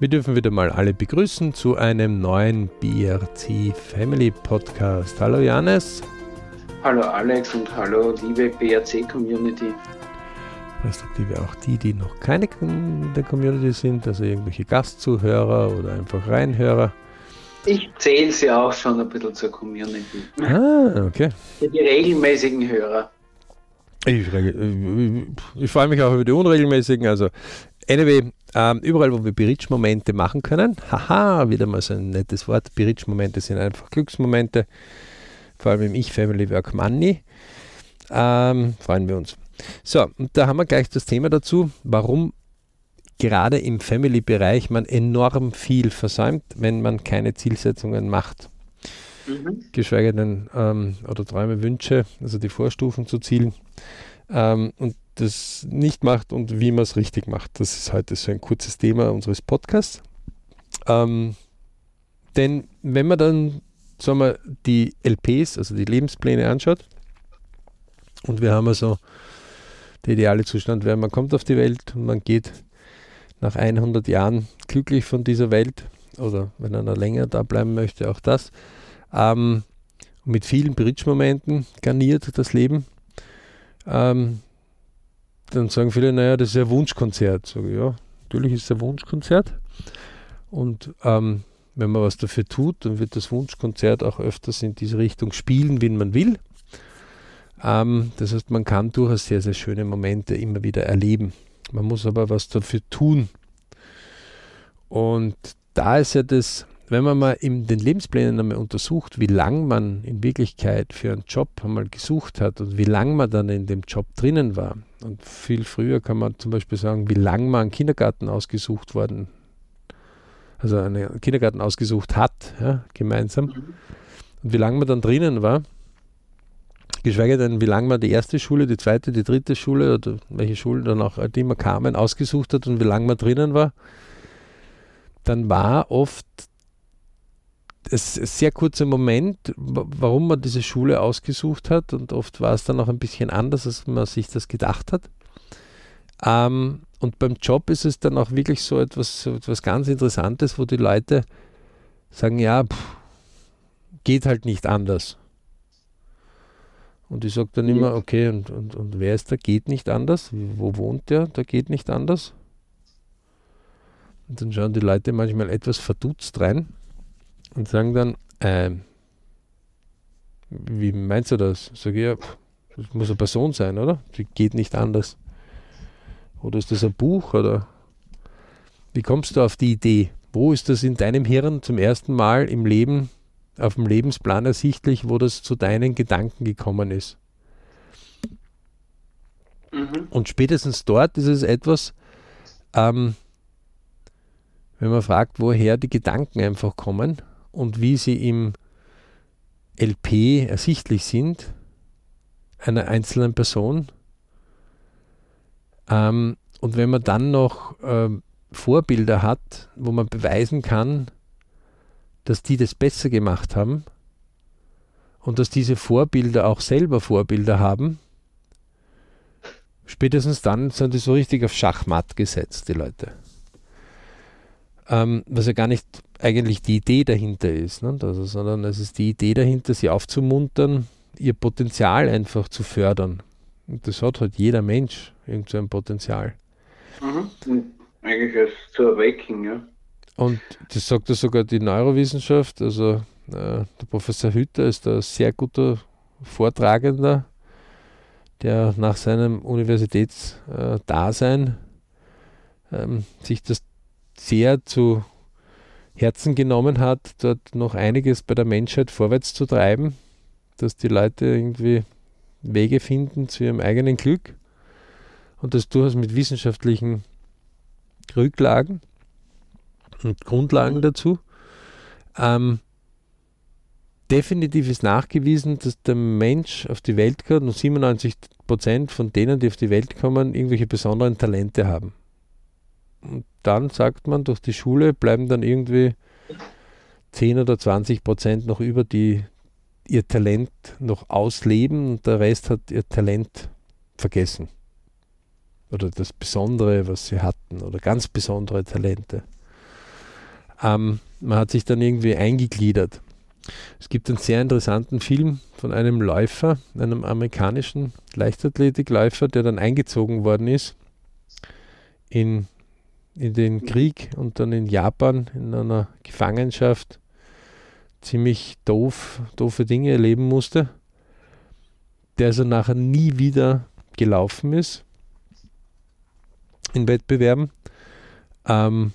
Wir dürfen wieder mal alle begrüßen zu einem neuen BRC Family Podcast. Hallo Janis. Hallo Alex und hallo liebe BRC Community. Respektive auch die, die noch keine in der Community sind, also irgendwelche Gastzuhörer oder einfach Reinhörer. Ich zähle sie auch schon ein bisschen zur Community. Ah, okay. Für die regelmäßigen Hörer. Ich, ich freue mich auch über die unregelmäßigen. Also, anyway, ähm, überall, wo wir Bridge-Momente machen können, haha, wieder mal so ein nettes Wort. Bridge-Momente sind einfach Glücksmomente, vor allem im Ich, Family, Work, Money. Ähm, freuen wir uns. So, und da haben wir gleich das Thema dazu, warum gerade im Family-Bereich man enorm viel versäumt, wenn man keine Zielsetzungen macht. Mhm. Geschweige denn ähm, oder Träume, Wünsche, also die Vorstufen zu Zielen ähm, und das nicht macht und wie man es richtig macht. Das ist heute so ein kurzes Thema unseres Podcasts. Ähm, denn wenn man dann sagen wir, die LPs, also die Lebenspläne anschaut, und wir haben also der ideale Zustand wäre, man kommt auf die Welt und man geht nach 100 Jahren glücklich von dieser Welt oder wenn einer länger da bleiben möchte, auch das. Ähm, mit vielen Bridge-Momenten garniert das Leben. Ähm, dann sagen viele, naja, das ist ein Wunschkonzert. Sag ich, ja, natürlich ist es ein Wunschkonzert. Und ähm, wenn man was dafür tut, dann wird das Wunschkonzert auch öfters in diese Richtung spielen, wie man will. Ähm, das heißt, man kann durchaus sehr, sehr schöne Momente immer wieder erleben. Man muss aber was dafür tun. Und da ist ja das, wenn man mal in den Lebensplänen einmal untersucht, wie lange man in Wirklichkeit für einen Job einmal gesucht hat und wie lange man dann in dem Job drinnen war. Und viel früher kann man zum Beispiel sagen, wie lange man einen Kindergarten ausgesucht worden, also einen Kindergarten ausgesucht hat, ja, gemeinsam. Und wie lange man dann drinnen war geschweige denn, wie lange man die erste Schule, die zweite, die dritte Schule oder welche Schulen dann auch die immer kamen, ausgesucht hat und wie lange man drinnen war, dann war oft ein sehr kurzer Moment, warum man diese Schule ausgesucht hat und oft war es dann auch ein bisschen anders, als man sich das gedacht hat. Ähm, und beim Job ist es dann auch wirklich so etwas, so etwas ganz Interessantes, wo die Leute sagen, ja, pff, geht halt nicht anders. Und ich sage dann immer, okay, und, und, und wer ist da? Geht nicht anders? Wo wohnt der? Da geht nicht anders. Und dann schauen die Leute manchmal etwas verdutzt rein und sagen dann, ähm, wie meinst du das? Sag ich, ja, das muss eine Person sein, oder? Die geht nicht anders. Oder ist das ein Buch? Oder wie kommst du auf die Idee? Wo ist das in deinem Hirn zum ersten Mal im Leben auf dem Lebensplan ersichtlich, wo das zu deinen Gedanken gekommen ist. Mhm. Und spätestens dort ist es etwas, ähm, wenn man fragt, woher die Gedanken einfach kommen und wie sie im LP ersichtlich sind, einer einzelnen Person. Ähm, und wenn man dann noch ähm, Vorbilder hat, wo man beweisen kann, dass die das besser gemacht haben und dass diese Vorbilder auch selber Vorbilder haben, spätestens dann sind die so richtig auf Schachmatt gesetzt, die Leute. Ähm, was ja gar nicht eigentlich die Idee dahinter ist, ne? also, sondern es ist die Idee dahinter, sie aufzumuntern, ihr Potenzial einfach zu fördern. Und das hat halt jeder Mensch irgend so ein Potenzial. Mhm. Eigentlich als zu erwecken, ja. Und das sagt ja sogar die Neurowissenschaft. Also äh, der Professor Hütter ist ein sehr guter Vortragender, der nach seinem Universitätsdasein äh, ähm, sich das sehr zu Herzen genommen hat, dort noch einiges bei der Menschheit vorwärts zu treiben, dass die Leute irgendwie Wege finden zu ihrem eigenen Glück und das durchaus mit wissenschaftlichen Rücklagen und Grundlagen dazu. Ähm, definitiv ist nachgewiesen, dass der Mensch auf die Welt kommt und 97 Prozent von denen, die auf die Welt kommen, irgendwelche besonderen Talente haben. Und dann sagt man, durch die Schule bleiben dann irgendwie 10 oder 20 Prozent noch über, die ihr Talent noch ausleben und der Rest hat ihr Talent vergessen. Oder das Besondere, was sie hatten, oder ganz besondere Talente. Ähm, man hat sich dann irgendwie eingegliedert. Es gibt einen sehr interessanten Film von einem Läufer, einem amerikanischen Leichtathletikläufer, der dann eingezogen worden ist in, in den Krieg und dann in Japan in einer Gefangenschaft ziemlich doof, doofe Dinge erleben musste, der also nachher nie wieder gelaufen ist in Wettbewerben. Ähm,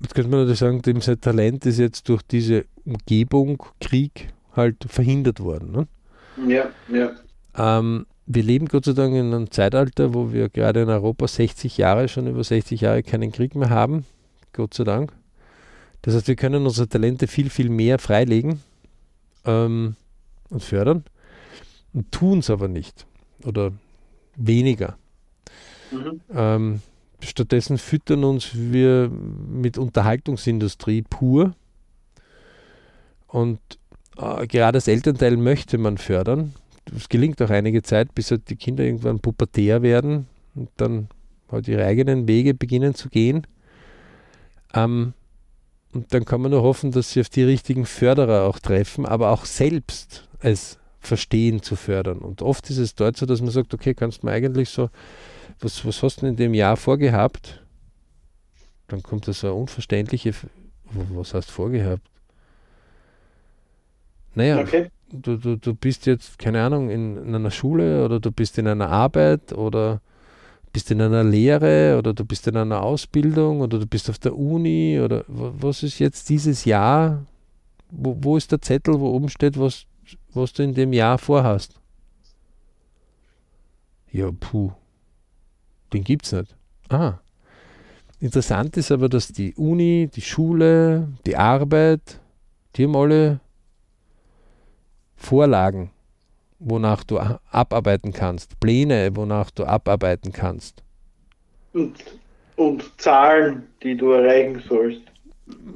jetzt könnte man natürlich sagen, dem sein Talent ist jetzt durch diese Umgebung, Krieg, halt verhindert worden. Ne? Ja, ja. Ähm, wir leben Gott sei Dank in einem Zeitalter, wo wir gerade in Europa 60 Jahre, schon über 60 Jahre keinen Krieg mehr haben. Gott sei Dank. Das heißt, wir können unsere Talente viel, viel mehr freilegen ähm, und fördern und tun es aber nicht oder weniger. Mhm. Ähm, stattdessen füttern uns wir mit Unterhaltungsindustrie pur und äh, gerade als Elternteil möchte man fördern. Es gelingt auch einige Zeit, bis halt die Kinder irgendwann pubertär werden und dann halt ihre eigenen Wege beginnen zu gehen. Ähm, und dann kann man nur hoffen, dass sie auf die richtigen Förderer auch treffen, aber auch selbst als Verstehen zu fördern. Und oft ist es dort so, dass man sagt, okay, kannst du mir eigentlich so, was, was hast du denn in dem Jahr vorgehabt? Dann kommt das so eine unverständliche, was hast du vorgehabt? Naja, okay. Du, du, du bist jetzt, keine Ahnung, in, in einer Schule oder du bist in einer Arbeit oder bist in einer Lehre oder du bist in einer Ausbildung oder du bist auf der Uni oder was ist jetzt dieses Jahr? Wo, wo ist der Zettel, wo oben steht, was, was du in dem Jahr vorhast? Ja, puh. Den gibt's nicht. Ah. Interessant ist aber, dass die Uni, die Schule, die Arbeit, die haben alle Vorlagen wonach du abarbeiten kannst, Pläne, wonach du abarbeiten kannst. Und, und Zahlen, die du erreichen sollst.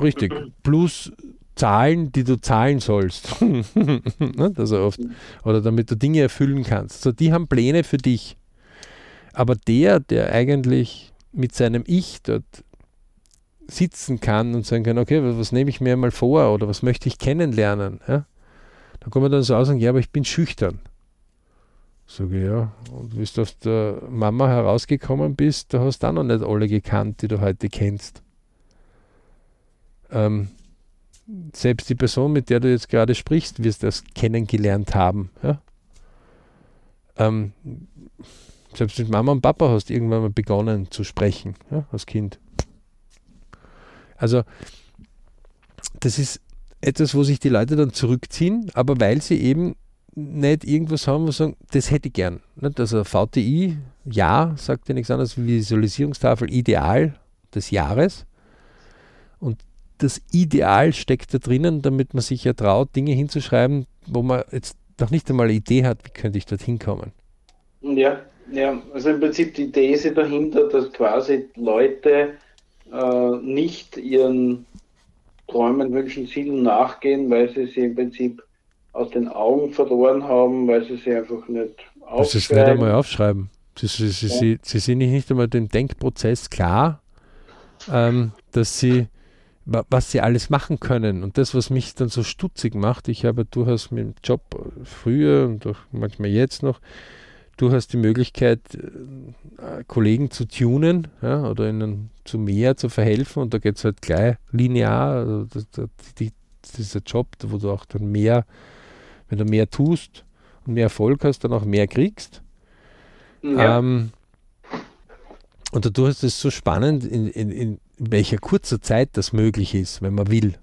Richtig, plus Zahlen, die du zahlen sollst. das oft. Oder damit du Dinge erfüllen kannst. So, die haben Pläne für dich. Aber der, der eigentlich mit seinem Ich dort sitzen kann und sagen kann, okay, was nehme ich mir mal vor oder was möchte ich kennenlernen, ja? Da kann man dann so sagen, ja, aber ich bin schüchtern. Sage ich, ja. Und wie du aus der Mama herausgekommen bist, da hast du auch noch nicht alle gekannt, die du heute kennst. Ähm, selbst die Person, mit der du jetzt gerade sprichst, wirst das kennengelernt haben. Ja? Ähm, selbst mit Mama und Papa hast du irgendwann mal begonnen zu sprechen, ja, als Kind. Also, das ist etwas, wo sich die Leute dann zurückziehen, aber weil sie eben nicht irgendwas haben, wo sagen, das hätte ich gern. Also VTI, ja, sagt ja nichts anderes wie Visualisierungstafel Ideal des Jahres. Und das Ideal steckt da drinnen, damit man sich ja traut, Dinge hinzuschreiben, wo man jetzt noch nicht einmal eine Idee hat, wie könnte ich dorthin kommen. Ja, ja, also im Prinzip die These dahinter, dass quasi Leute äh, nicht ihren Träumen, Wünschen, Zielen nachgehen, weil sie sie im Prinzip aus den Augen verloren haben, weil sie sie einfach nicht aufschreiben. Das ist nicht einmal aufschreiben. Sie, sie, sie, ja. sie, sie sind nicht einmal dem Denkprozess klar, ähm, dass sie, was sie alles machen können. Und das, was mich dann so stutzig macht, ich habe durchaus mit dem Job früher und auch manchmal jetzt noch du hast die Möglichkeit, äh, Kollegen zu tunen ja, oder ihnen zu mehr zu verhelfen und da geht es halt gleich linear. Also das, das, die, dieser Job, wo du auch dann mehr, wenn du mehr tust und mehr Erfolg hast, dann auch mehr kriegst. Ja. Ähm, und dadurch ist es so spannend, in, in, in welcher kurzer Zeit das möglich ist, wenn man will.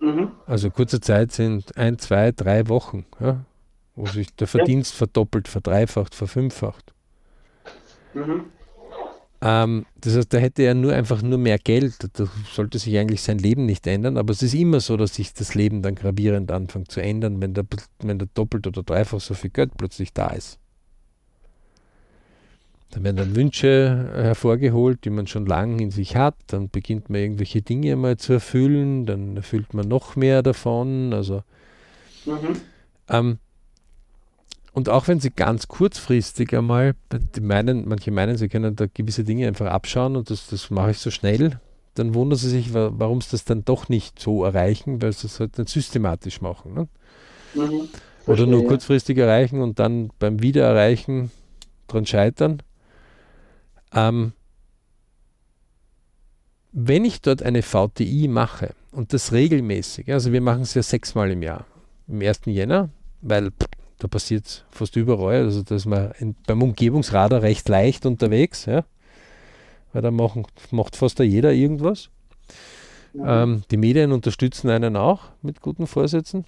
Mhm. Also kurze Zeit sind ein, zwei, drei Wochen. Ja? Wo sich der Verdienst verdoppelt, verdreifacht, verfünffacht. Mhm. Ähm, das heißt, da hätte er nur einfach nur mehr Geld, da sollte sich eigentlich sein Leben nicht ändern, aber es ist immer so, dass sich das Leben dann gravierend anfängt zu ändern, wenn da, wenn da doppelt oder dreifach so viel Geld plötzlich da ist. Dann werden dann Wünsche hervorgeholt, die man schon lange in sich hat. Dann beginnt man irgendwelche Dinge mal zu erfüllen. Dann erfüllt man noch mehr davon. Also mhm. ähm, und auch wenn sie ganz kurzfristig einmal, meinen, manche meinen, sie können da gewisse Dinge einfach abschauen und das, das mache ich so schnell, dann wundern sie sich, warum sie das dann doch nicht so erreichen, weil sie es halt nicht systematisch machen. Ne? Mhm, Oder nur kurzfristig erreichen und dann beim Wiedererreichen dran scheitern. Ähm, wenn ich dort eine VTI mache und das regelmäßig, also wir machen es ja sechsmal im Jahr, im 1. Jänner, weil da passiert es fast überall, also da ist man in, beim Umgebungsradar recht leicht unterwegs, ja, weil da machen, macht fast jeder irgendwas. Ja. Ähm, die Medien unterstützen einen auch mit guten Vorsätzen.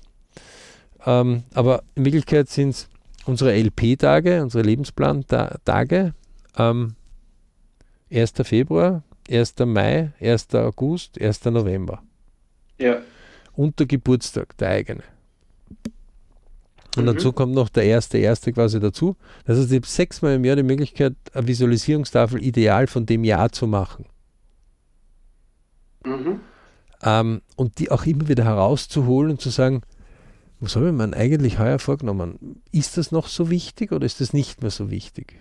Ähm, aber in Wirklichkeit sind es unsere LP-Tage, unsere Lebensplan-Tage. Ähm, 1. Februar, 1. Mai, 1. August, 1. November. Ja. Und der Geburtstag, der eigene. Und mhm. dazu kommt noch der erste, erste quasi dazu. Das heißt, ich habe sechsmal im Jahr die Möglichkeit, eine Visualisierungstafel ideal von dem Jahr zu machen. Mhm. Ähm, und die auch immer wieder herauszuholen und zu sagen, was habe ich mir eigentlich heuer vorgenommen? Ist das noch so wichtig oder ist das nicht mehr so wichtig?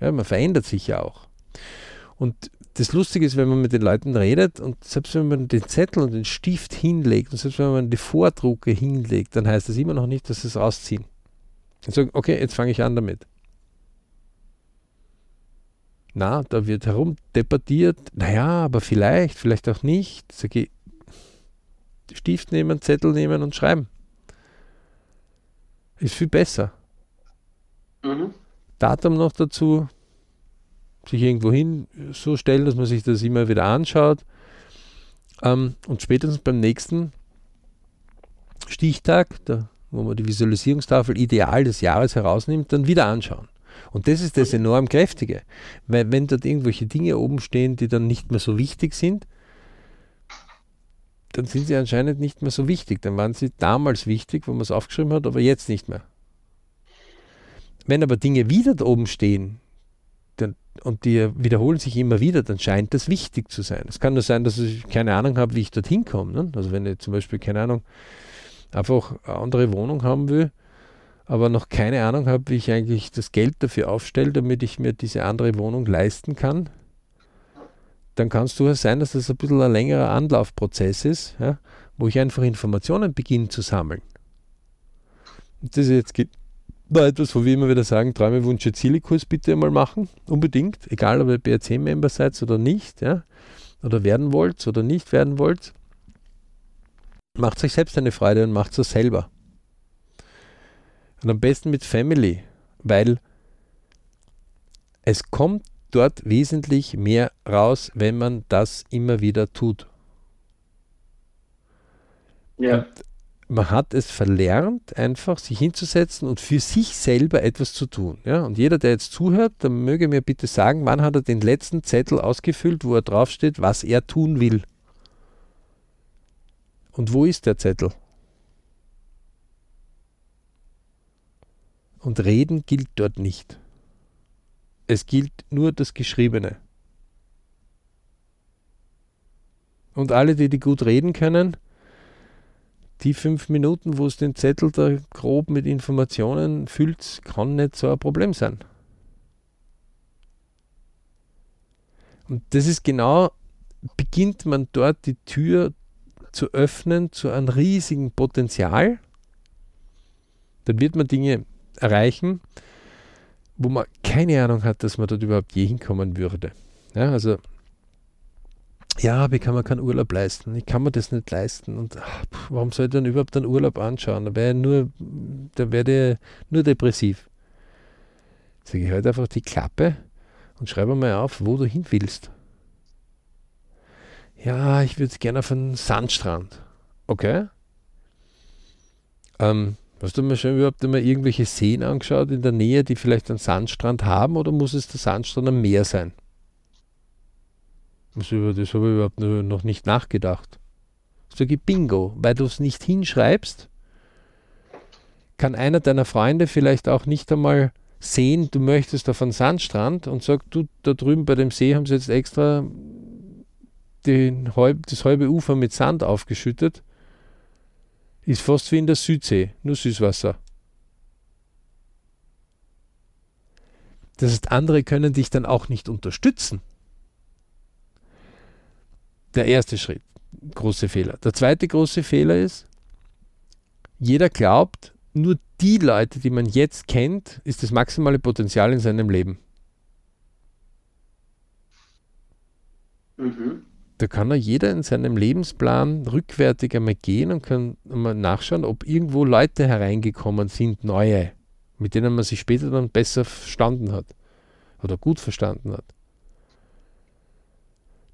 Ja, man verändert sich ja auch. Und das Lustige ist, wenn man mit den Leuten redet und selbst wenn man den Zettel und den Stift hinlegt und selbst wenn man die Vordrucke hinlegt, dann heißt das immer noch nicht, dass sie es rausziehen. Und sagen, okay, jetzt fange ich an damit. Na, da wird herumdebattiert, naja, aber vielleicht, vielleicht auch nicht. Sag ich, Stift nehmen, Zettel nehmen und schreiben. Ist viel besser. Mhm. Datum noch dazu, sich irgendwo hin so stellen, dass man sich das immer wieder anschaut. Ähm, und spätestens beim nächsten Stichtag, da, wo man die Visualisierungstafel ideal des Jahres herausnimmt, dann wieder anschauen. Und das ist das enorm Kräftige. Weil wenn dort irgendwelche Dinge oben stehen, die dann nicht mehr so wichtig sind, dann sind sie anscheinend nicht mehr so wichtig. Dann waren sie damals wichtig, wo man es aufgeschrieben hat, aber jetzt nicht mehr. Wenn aber Dinge wieder da oben stehen, und die wiederholen sich immer wieder, dann scheint das wichtig zu sein. Es kann nur sein, dass ich keine Ahnung habe, wie ich dorthin komme. Ne? Also wenn ich zum Beispiel, keine Ahnung, einfach eine andere Wohnung haben will, aber noch keine Ahnung habe, wie ich eigentlich das Geld dafür aufstelle, damit ich mir diese andere Wohnung leisten kann, dann kann es durchaus sein, dass das ein bisschen ein längerer Anlaufprozess ist, ja, wo ich einfach Informationen beginne zu sammeln. Und das ist jetzt war etwas, wo wir immer wieder sagen, Träume, Wünsche, Ziele-Kurs bitte einmal machen, unbedingt, egal ob ihr BRC-Member seid oder nicht, ja, oder werden wollt oder nicht werden wollt. Macht euch selbst eine Freude und macht es selber. Und am besten mit Family, weil es kommt dort wesentlich mehr raus, wenn man das immer wieder tut. Ja. Und man hat es verlernt, einfach sich hinzusetzen und für sich selber etwas zu tun. Ja? Und jeder, der jetzt zuhört, der möge mir bitte sagen, wann hat er den letzten Zettel ausgefüllt, wo er draufsteht, was er tun will. Und wo ist der Zettel? Und reden gilt dort nicht. Es gilt nur das Geschriebene. Und alle, die, die gut reden können, die fünf Minuten, wo es den Zettel da grob mit Informationen füllt, kann nicht so ein Problem sein. Und das ist genau, beginnt man dort die Tür zu öffnen zu einem riesigen Potenzial, dann wird man Dinge erreichen, wo man keine Ahnung hat, dass man dort überhaupt je hinkommen würde. Ja, also ja, ich kann mir keinen Urlaub leisten. Ich kann mir das nicht leisten. Und ach, warum soll ich dann überhaupt einen Urlaub anschauen? Da wäre nur, da werde nur depressiv. Sage ich halt einfach die Klappe und schreibe mal auf, wo du hin willst. Ja, ich würde gerne auf einen Sandstrand. Okay. Ähm, hast du mir schon überhaupt einmal irgendwelche Seen angeschaut in der Nähe, die vielleicht einen Sandstrand haben oder muss es der Sandstrand am Meer sein? Also über das habe ich überhaupt noch nicht nachgedacht. Sage ich Bingo, weil du es nicht hinschreibst, kann einer deiner Freunde vielleicht auch nicht einmal sehen, du möchtest auf einen Sandstrand und sagt, du, da drüben bei dem See haben sie jetzt extra den, das halbe Ufer mit Sand aufgeschüttet. Ist fast wie in der Südsee, nur Süßwasser. Das heißt, andere können dich dann auch nicht unterstützen. Der erste Schritt, große Fehler. Der zweite große Fehler ist, jeder glaubt, nur die Leute, die man jetzt kennt, ist das maximale Potenzial in seinem Leben. Mhm. Da kann er jeder in seinem Lebensplan rückwärtig einmal gehen und kann mal nachschauen, ob irgendwo Leute hereingekommen sind, neue, mit denen man sich später dann besser verstanden hat oder gut verstanden hat.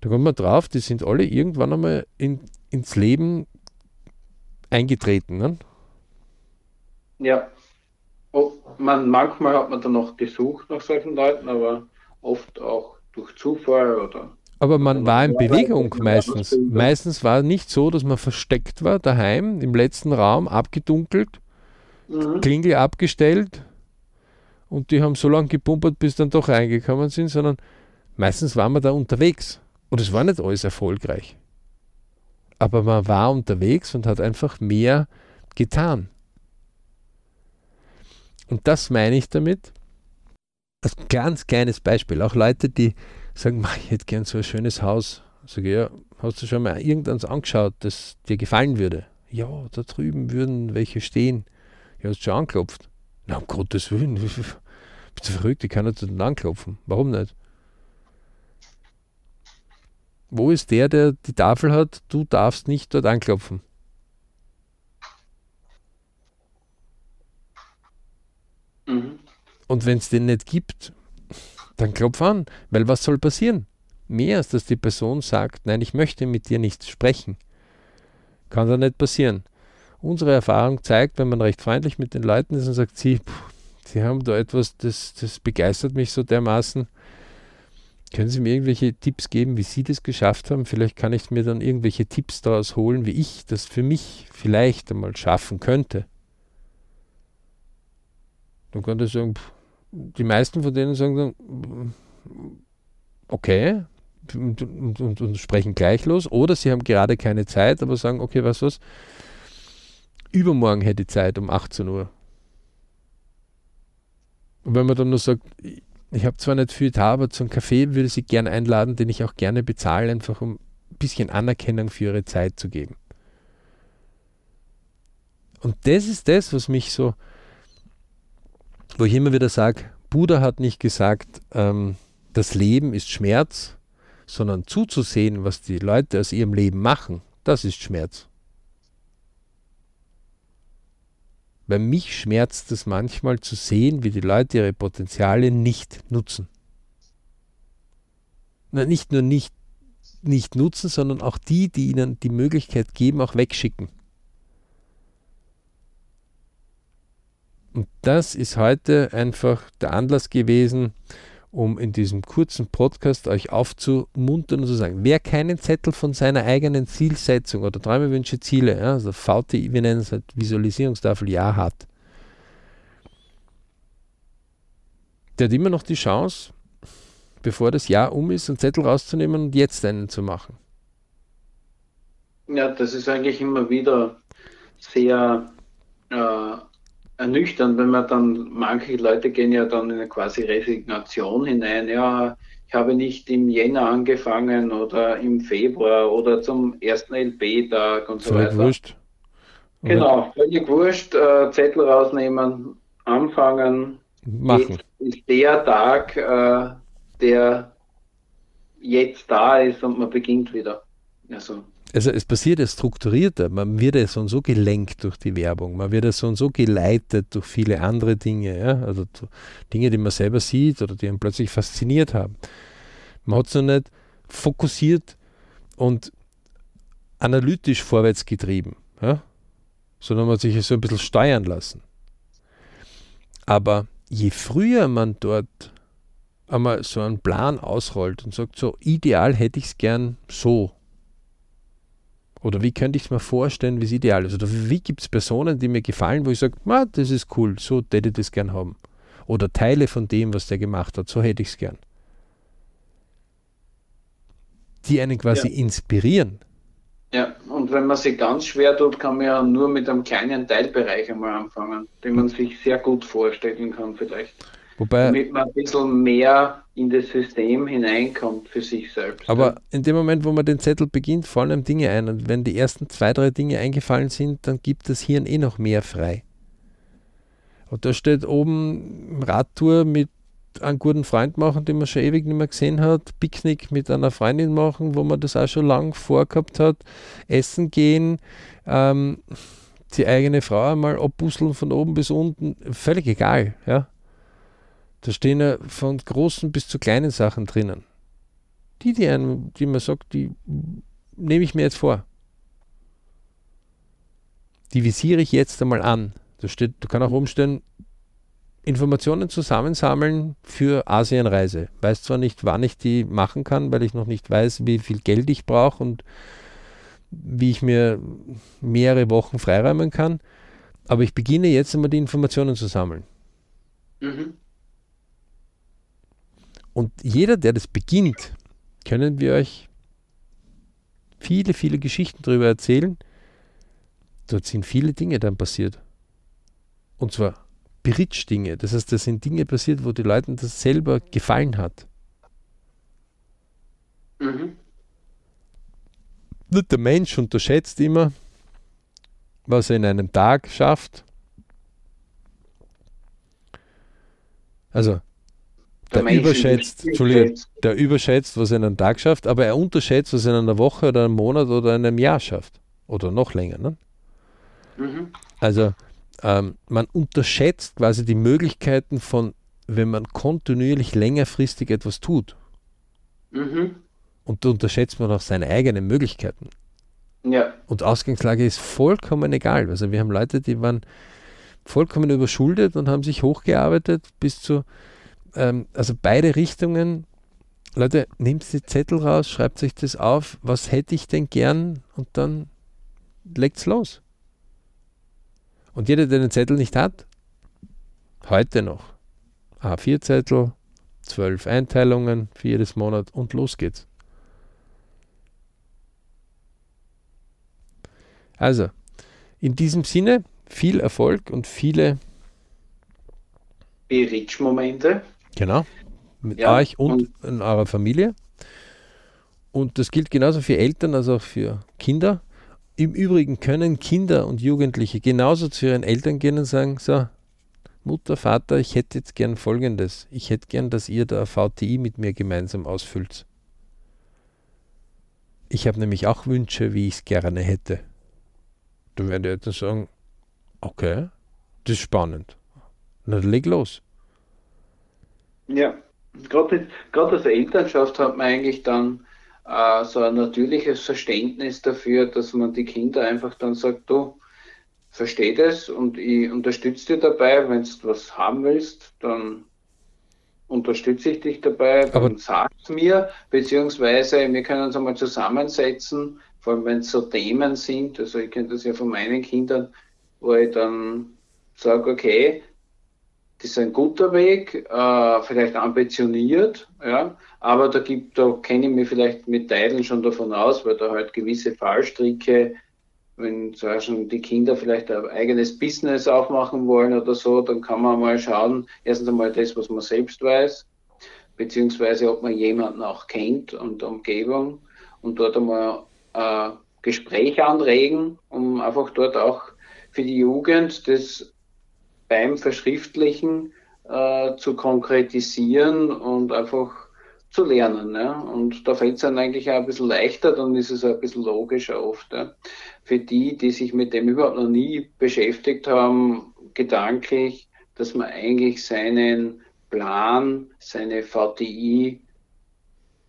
Da kommt man drauf, die sind alle irgendwann einmal in, ins Leben eingetreten. Ne? Ja. Oh, man, manchmal hat man dann noch gesucht nach solchen Leuten, aber oft auch durch Zufall oder. Aber man war in Bewegung meistens. Meistens war es nicht so, dass man versteckt war, daheim, im letzten Raum, abgedunkelt, mhm. Klingel abgestellt und die haben so lange gepumpert, bis dann doch reingekommen sind, sondern meistens war man da unterwegs. Und es war nicht alles erfolgreich. Aber man war unterwegs und hat einfach mehr getan. Und das meine ich damit. Als ganz kleines Beispiel. Auch Leute, die sagen, ich hätte gern so ein schönes Haus. Sage ja, hast du schon mal irgendeins angeschaut, das dir gefallen würde? Ja, da drüben würden welche stehen. Ja, hast du schon anklopft? Na, um Gottes Willen, bist du verrückt, ich kann nicht anklopfen. Warum nicht? Wo ist der, der die Tafel hat, du darfst nicht dort anklopfen? Mhm. Und wenn es den nicht gibt, dann klopf an, weil was soll passieren? Mehr als dass die Person sagt, nein, ich möchte mit dir nicht sprechen. Kann da nicht passieren. Unsere Erfahrung zeigt, wenn man recht freundlich mit den Leuten ist und sagt, sie, sie haben da etwas, das, das begeistert mich so dermaßen, können Sie mir irgendwelche Tipps geben, wie Sie das geschafft haben? Vielleicht kann ich mir dann irgendwelche Tipps daraus holen, wie ich das für mich vielleicht einmal schaffen könnte. Dann könnte ich sagen, die meisten von denen sagen dann, okay, und, und, und, und, sprechen gleich los. Oder sie haben gerade keine Zeit, aber sagen, okay, was was, übermorgen hätte ich Zeit um 18 Uhr. Und wenn man dann nur sagt, ich habe zwar nicht viel da, aber zum Kaffee würde Sie gerne einladen, den ich auch gerne bezahle, einfach um ein bisschen Anerkennung für Ihre Zeit zu geben. Und das ist das, was mich so, wo ich immer wieder sage, Buddha hat nicht gesagt, ähm, das Leben ist Schmerz, sondern zuzusehen, was die Leute aus ihrem Leben machen, das ist Schmerz. Weil mich schmerzt es manchmal zu sehen, wie die Leute ihre Potenziale nicht nutzen. Na, nicht nur nicht, nicht nutzen, sondern auch die, die ihnen die Möglichkeit geben, auch wegschicken. Und das ist heute einfach der Anlass gewesen, um in diesem kurzen Podcast euch aufzumuntern und zu sagen, wer keinen Zettel von seiner eigenen Zielsetzung oder Träume, Wünsche, Ziele, ja, also VTI, wir nennen es halt Visualisierungstafel, ja hat, der hat immer noch die Chance, bevor das Jahr um ist, einen Zettel rauszunehmen und jetzt einen zu machen. Ja, das ist eigentlich immer wieder sehr äh, ernüchternd, wenn man dann, manche Leute gehen ja dann in eine quasi Resignation hinein. Ja, ich habe nicht im Jänner angefangen oder im Februar oder zum ersten LP-Tag und so völlig weiter. Wurscht. Genau, völlig wurscht. Äh, Zettel rausnehmen, anfangen. Machen. Jetzt ist der Tag, äh, der jetzt da ist und man beginnt wieder. Also also es passiert ja strukturierter, man wird ja so und so gelenkt durch die Werbung, man wird ja so und so geleitet durch viele andere Dinge, ja? also Dinge, die man selber sieht oder die einen plötzlich fasziniert haben. Man hat es noch nicht fokussiert und analytisch vorwärts getrieben, ja? sondern man hat sich so ein bisschen steuern lassen. Aber je früher man dort einmal so einen Plan ausrollt und sagt, so ideal hätte ich es gern so oder wie könnte ich es mir vorstellen, wie es ideal ist? Oder wie gibt es Personen, die mir gefallen, wo ich sage, das ist cool, so hätte ich das gern haben. Oder Teile von dem, was der gemacht hat, so hätte ich es gern. Die einen quasi ja. inspirieren. Ja, und wenn man sich ganz schwer tut, kann man ja nur mit einem kleinen Teilbereich einmal anfangen, den man sich sehr gut vorstellen kann vielleicht. Wobei, damit man ein bisschen mehr in das System hineinkommt für sich selbst. Aber in dem Moment, wo man den Zettel beginnt, fallen einem Dinge ein. Und wenn die ersten zwei, drei Dinge eingefallen sind, dann gibt das Hirn eh noch mehr frei. Und da steht oben Radtour mit einen guten Freund machen, den man schon ewig nicht mehr gesehen hat, Picknick mit einer Freundin machen, wo man das auch schon lang vorgehabt hat, essen gehen, ähm, die eigene Frau einmal abbusseln von oben bis unten, völlig egal, ja. Da stehen ja von großen bis zu kleinen Sachen drinnen. Die, die, einem, die man sagt, die nehme ich mir jetzt vor. Die visiere ich jetzt einmal an. Da steht, da kann auch stehen, Informationen zusammensammeln für Asienreise. Weiß zwar nicht, wann ich die machen kann, weil ich noch nicht weiß, wie viel Geld ich brauche und wie ich mir mehrere Wochen freiräumen kann, aber ich beginne jetzt einmal die Informationen zu sammeln. Mhm. Und jeder, der das beginnt, können wir euch viele, viele Geschichten darüber erzählen. Dort sind viele Dinge dann passiert. Und zwar Bridge-Dinge. Das heißt, das sind Dinge passiert, wo die Leuten das selber gefallen hat. Mhm. Der Mensch unterschätzt immer, was er in einem Tag schafft. Also der, der überschätzt, Entschuldigung, der überschätzt, was er in einem Tag schafft, aber er unterschätzt, was er in einer Woche oder einem Monat oder in einem Jahr schafft. Oder noch länger. Ne? Mhm. Also ähm, man unterschätzt quasi die Möglichkeiten von, wenn man kontinuierlich längerfristig etwas tut. Mhm. Und da unterschätzt man auch seine eigenen Möglichkeiten. Ja. Und Ausgangslage ist vollkommen egal. Also wir haben Leute, die waren vollkommen überschuldet und haben sich hochgearbeitet bis zu ähm, also beide Richtungen. Leute, nehmt die Zettel raus, schreibt sich das auf, was hätte ich denn gern und dann legt's los. Und jeder, der den Zettel nicht hat, heute noch. A4-Zettel, zwölf Einteilungen für jedes Monat und los geht's. Also, in diesem Sinne, viel Erfolg und viele Be-Rich-Momente. Genau. Mit ja, euch und, und in eurer Familie. Und das gilt genauso für Eltern als auch für Kinder. Im Übrigen können Kinder und Jugendliche genauso zu ihren Eltern gehen und sagen, so, Mutter, Vater, ich hätte jetzt gern Folgendes. Ich hätte gern, dass ihr da VTI mit mir gemeinsam ausfüllt. Ich habe nämlich auch Wünsche, wie ich es gerne hätte. Da werden die Eltern sagen, okay, das ist spannend. Na, leg los. Ja, gerade als Elternschaft hat man eigentlich dann äh, so ein natürliches Verständnis dafür, dass man die Kinder einfach dann sagt, du, versteh das und ich unterstütze dich dabei, wenn du was haben willst, dann unterstütze ich dich dabei, dann Aber sag's mir, beziehungsweise wir können uns einmal zusammensetzen, vor allem wenn es so Themen sind, also ich kenne das ja von meinen Kindern, wo ich dann sage, okay, das ist ein guter Weg, äh, vielleicht ambitioniert, ja, aber da gibt, da kenne ich mich vielleicht mit Teilen schon davon aus, weil da halt gewisse Fallstricke, wenn zum schon die Kinder vielleicht ein eigenes Business aufmachen wollen oder so, dann kann man mal schauen, erstens einmal das, was man selbst weiß, beziehungsweise ob man jemanden auch kennt und Umgebung und dort einmal äh, Gespräch anregen, um einfach dort auch für die Jugend das beim Verschriftlichen äh, zu konkretisieren und einfach zu lernen. Ne? Und da fällt es dann eigentlich auch ein bisschen leichter, dann ist es ein bisschen logischer oft. Ja? Für die, die sich mit dem überhaupt noch nie beschäftigt haben, gedanklich, dass man eigentlich seinen Plan, seine VTI,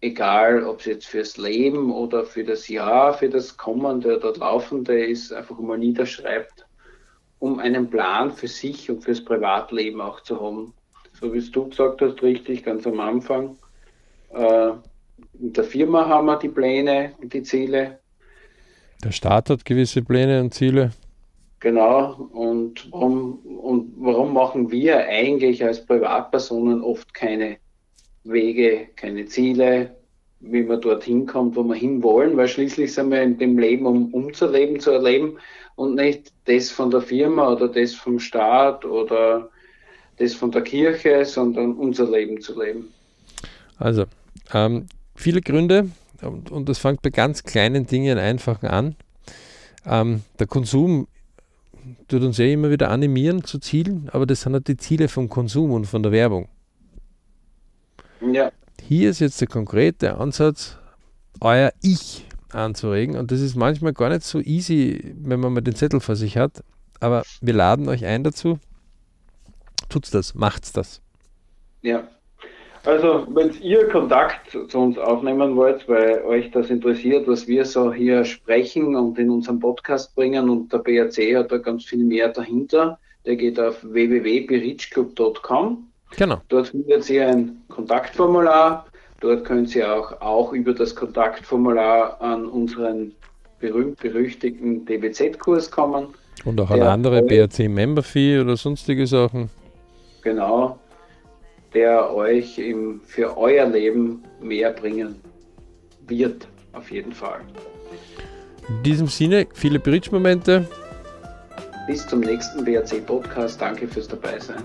egal ob es jetzt fürs Leben oder für das Jahr, für das kommende oder laufende ist, einfach mal niederschreibt um einen Plan für sich und fürs Privatleben auch zu haben. So wie es du gesagt hast, richtig, ganz am Anfang. Äh, in der Firma haben wir die Pläne und die Ziele. Der Staat hat gewisse Pläne und Ziele. Genau. Und warum, und warum machen wir eigentlich als Privatpersonen oft keine Wege, keine Ziele, wie man dorthin kommt, wo wir hinwollen? Weil schließlich sind wir in dem Leben, um umzuleben, zu erleben und nicht das von der Firma oder das vom Staat oder das von der Kirche, sondern unser Leben zu leben. Also, ähm, viele Gründe und, und, das fängt bei ganz kleinen Dingen einfachen an. Ähm, der Konsum tut uns ja immer wieder animieren zu Zielen, aber das sind halt die Ziele vom Konsum und von der Werbung. Ja. Hier ist jetzt der konkrete Ansatz, euer Ich anzuregen und das ist manchmal gar nicht so easy, wenn man mal den Zettel vor sich hat, aber wir laden euch ein dazu. Tut's das, macht's das. Ja. Also, wenn ihr Kontakt zu uns aufnehmen wollt, weil euch das interessiert, was wir so hier sprechen und in unserem Podcast bringen und der BRC hat da ganz viel mehr dahinter, der geht auf www.berichclub.com. Genau. Dort findet ihr ein Kontaktformular. Dort könnt ihr auch, auch über das Kontaktformular an unseren berühmt-berüchtigten DBZ-Kurs kommen. Und auch alle andere BRC-Member-Fee oder sonstige Sachen. Genau, der euch im, für euer Leben mehr bringen wird, auf jeden Fall. In diesem Sinne, viele Bridge-Momente. Bis zum nächsten BRC-Podcast. Danke fürs Dabeisein.